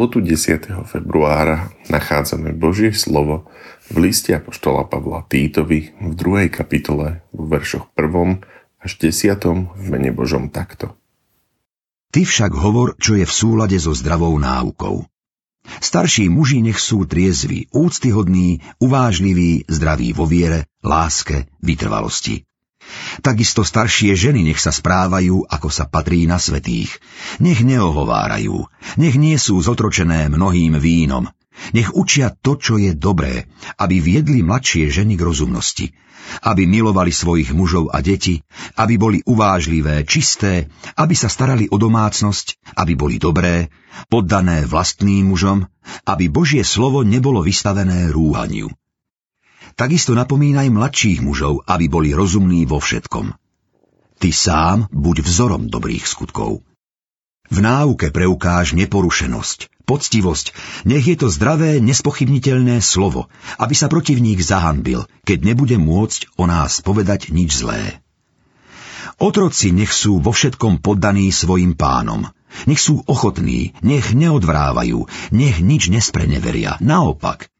sobotu 10. februára nachádzame Božie slovo v liste Apoštola Pavla Týtovi v 2. kapitole v veršoch 1. až 10. v mene Božom takto. Ty však hovor, čo je v súlade so zdravou náukou. Starší muži nech sú triezví, úctyhodní, uvážliví, zdraví vo viere, láske, vytrvalosti. Takisto staršie ženy nech sa správajú, ako sa patrí na svetých. Nech neohovárajú, nech nie sú zotročené mnohým vínom. Nech učia to, čo je dobré, aby viedli mladšie ženy k rozumnosti. Aby milovali svojich mužov a deti, aby boli uvážlivé, čisté, aby sa starali o domácnosť, aby boli dobré, poddané vlastným mužom, aby Božie slovo nebolo vystavené rúhaniu. Takisto napomínaj mladších mužov, aby boli rozumní vo všetkom. Ty sám buď vzorom dobrých skutkov. V náuke preukáž neporušenosť, poctivosť, nech je to zdravé, nespochybniteľné slovo, aby sa protivník zahanbil, keď nebude môcť o nás povedať nič zlé. Otroci nech sú vo všetkom poddaní svojim pánom. Nech sú ochotní, nech neodvrávajú, nech nič nespreneveria. Naopak,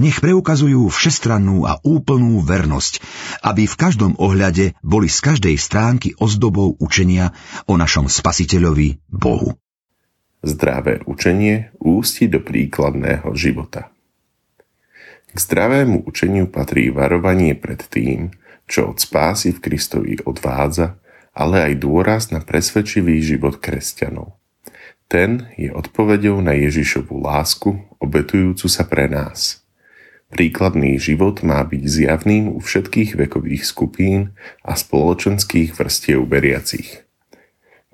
nech preukazujú všestrannú a úplnú vernosť, aby v každom ohľade boli z každej stránky ozdobou učenia o našom spasiteľovi Bohu. Zdravé učenie ústi do príkladného života. K zdravému učeniu patrí varovanie pred tým, čo od spásy v Kristovi odvádza, ale aj dôraz na presvedčivý život kresťanov. Ten je odpovedou na Ježišovu lásku, obetujúcu sa pre nás. Príkladný život má byť zjavným u všetkých vekových skupín a spoločenských vrstiev veriacich.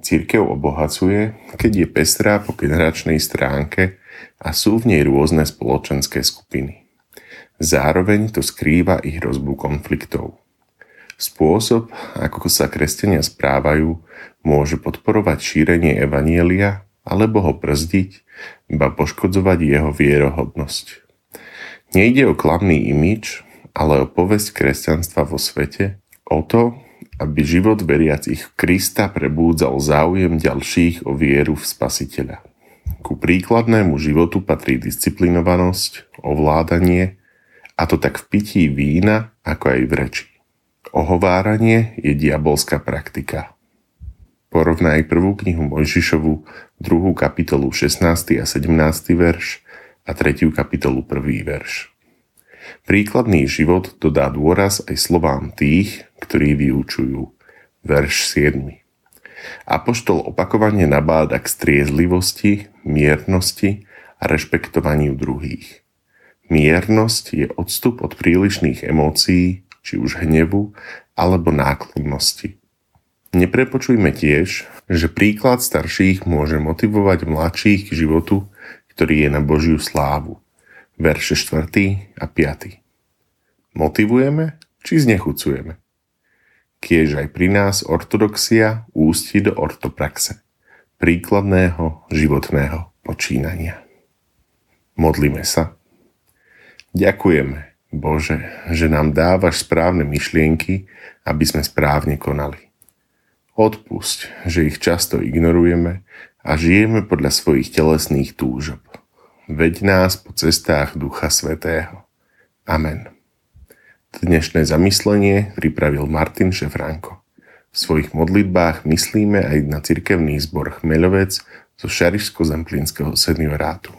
Církev obohacuje, keď je pestrá po generačnej stránke a sú v nej rôzne spoločenské skupiny. Zároveň to skrýva ich hrozbu konfliktov. Spôsob, ako sa kresťania správajú, môže podporovať šírenie evanielia alebo ho brzdiť, iba poškodzovať jeho vierohodnosť. Nejde o klamný imič, ale o povesť kresťanstva vo svete, o to, aby život veriacich Krista prebúdzal záujem ďalších o vieru v Spasiteľa. Ku príkladnému životu patrí disciplinovanosť, ovládanie, a to tak v pití vína, ako aj v reči. Ohováranie je diabolská praktika. Porovnaj prvú knihu Mojžišovu, druhú kapitolu 16. a 17. verš a 3. kapitolu 1. verš. Príkladný život dodá dôraz aj slovám tých, ktorí vyučujú. Verš 7. Apoštol opakovane nabáda k striezlivosti, miernosti a rešpektovaniu druhých. Miernosť je odstup od prílišných emócií, či už hnevu alebo náklonnosti. Neprepočujme tiež, že príklad starších môže motivovať mladších k životu, ktorý je na Božiu slávu. Verše 4. a 5. Motivujeme či znechucujeme? Kiež aj pri nás ortodoxia ústi do ortopraxe, príkladného životného počínania. Modlíme sa. Ďakujeme, Bože, že nám dávaš správne myšlienky, aby sme správne konali. Odpusť, že ich často ignorujeme a žijeme podľa svojich telesných túžob. Veď nás po cestách Ducha Svetého. Amen. Dnešné zamyslenie pripravil Martin Šefránko. V svojich modlitbách myslíme aj na cirkevný zbor Chmeľovec zo Šarišsko-Zemplínskeho seniorátu.